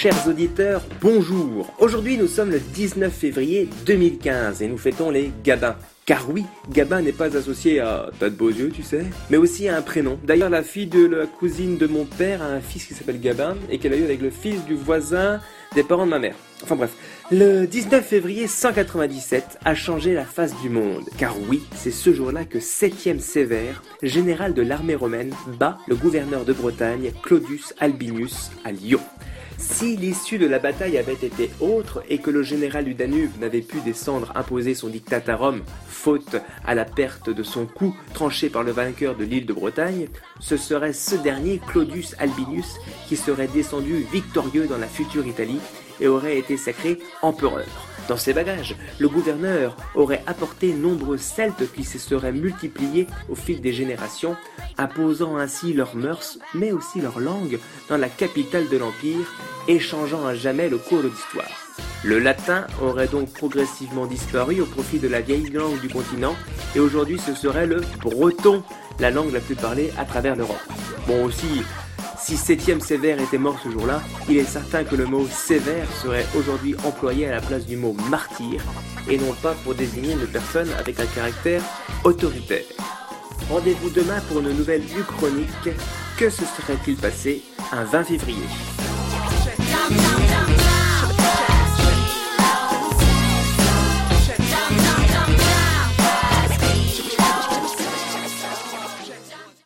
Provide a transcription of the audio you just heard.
Chers auditeurs, bonjour. Aujourd'hui nous sommes le 19 février 2015 et nous fêtons les Gabins. Car oui, Gabin n'est pas associé à t'as de beaux yeux, tu sais, mais aussi à un prénom. D'ailleurs, la fille de la cousine de mon père a un fils qui s'appelle Gabin et qu'elle a eu avec le fils du voisin des parents de ma mère. Enfin bref, le 19 février 197 a changé la face du monde. Car oui, c'est ce jour-là que 7 Sévère, général de l'armée romaine, bat le gouverneur de Bretagne, Claudius Albinus, à Lyon. Si l'issue de la bataille avait été autre et que le général du Danube n'avait pu descendre imposer son dictat à Rome, faute à la perte de son cou tranché par le vainqueur de l'île de Bretagne, ce serait ce dernier, Claudius Albinus, qui serait descendu victorieux dans la future Italie et aurait été sacré empereur. Dans ses bagages, le gouverneur aurait apporté nombreux Celtes qui se seraient multipliés au fil des générations, imposant ainsi leurs mœurs, mais aussi leur langue, dans la capitale de l'Empire, échangeant à jamais le cours de l'histoire. Le latin aurait donc progressivement disparu au profit de la vieille langue du continent, et aujourd'hui ce serait le breton, la langue la plus parlée à travers l'Europe. Bon aussi, si Septième Sévère était mort ce jour-là, il est certain que le mot sévère serait aujourd'hui employé à la place du mot martyr, et non pas pour désigner une personne avec un caractère autoritaire. Rendez-vous demain pour une nouvelle chronique. Que se serait-il passé un 20 février?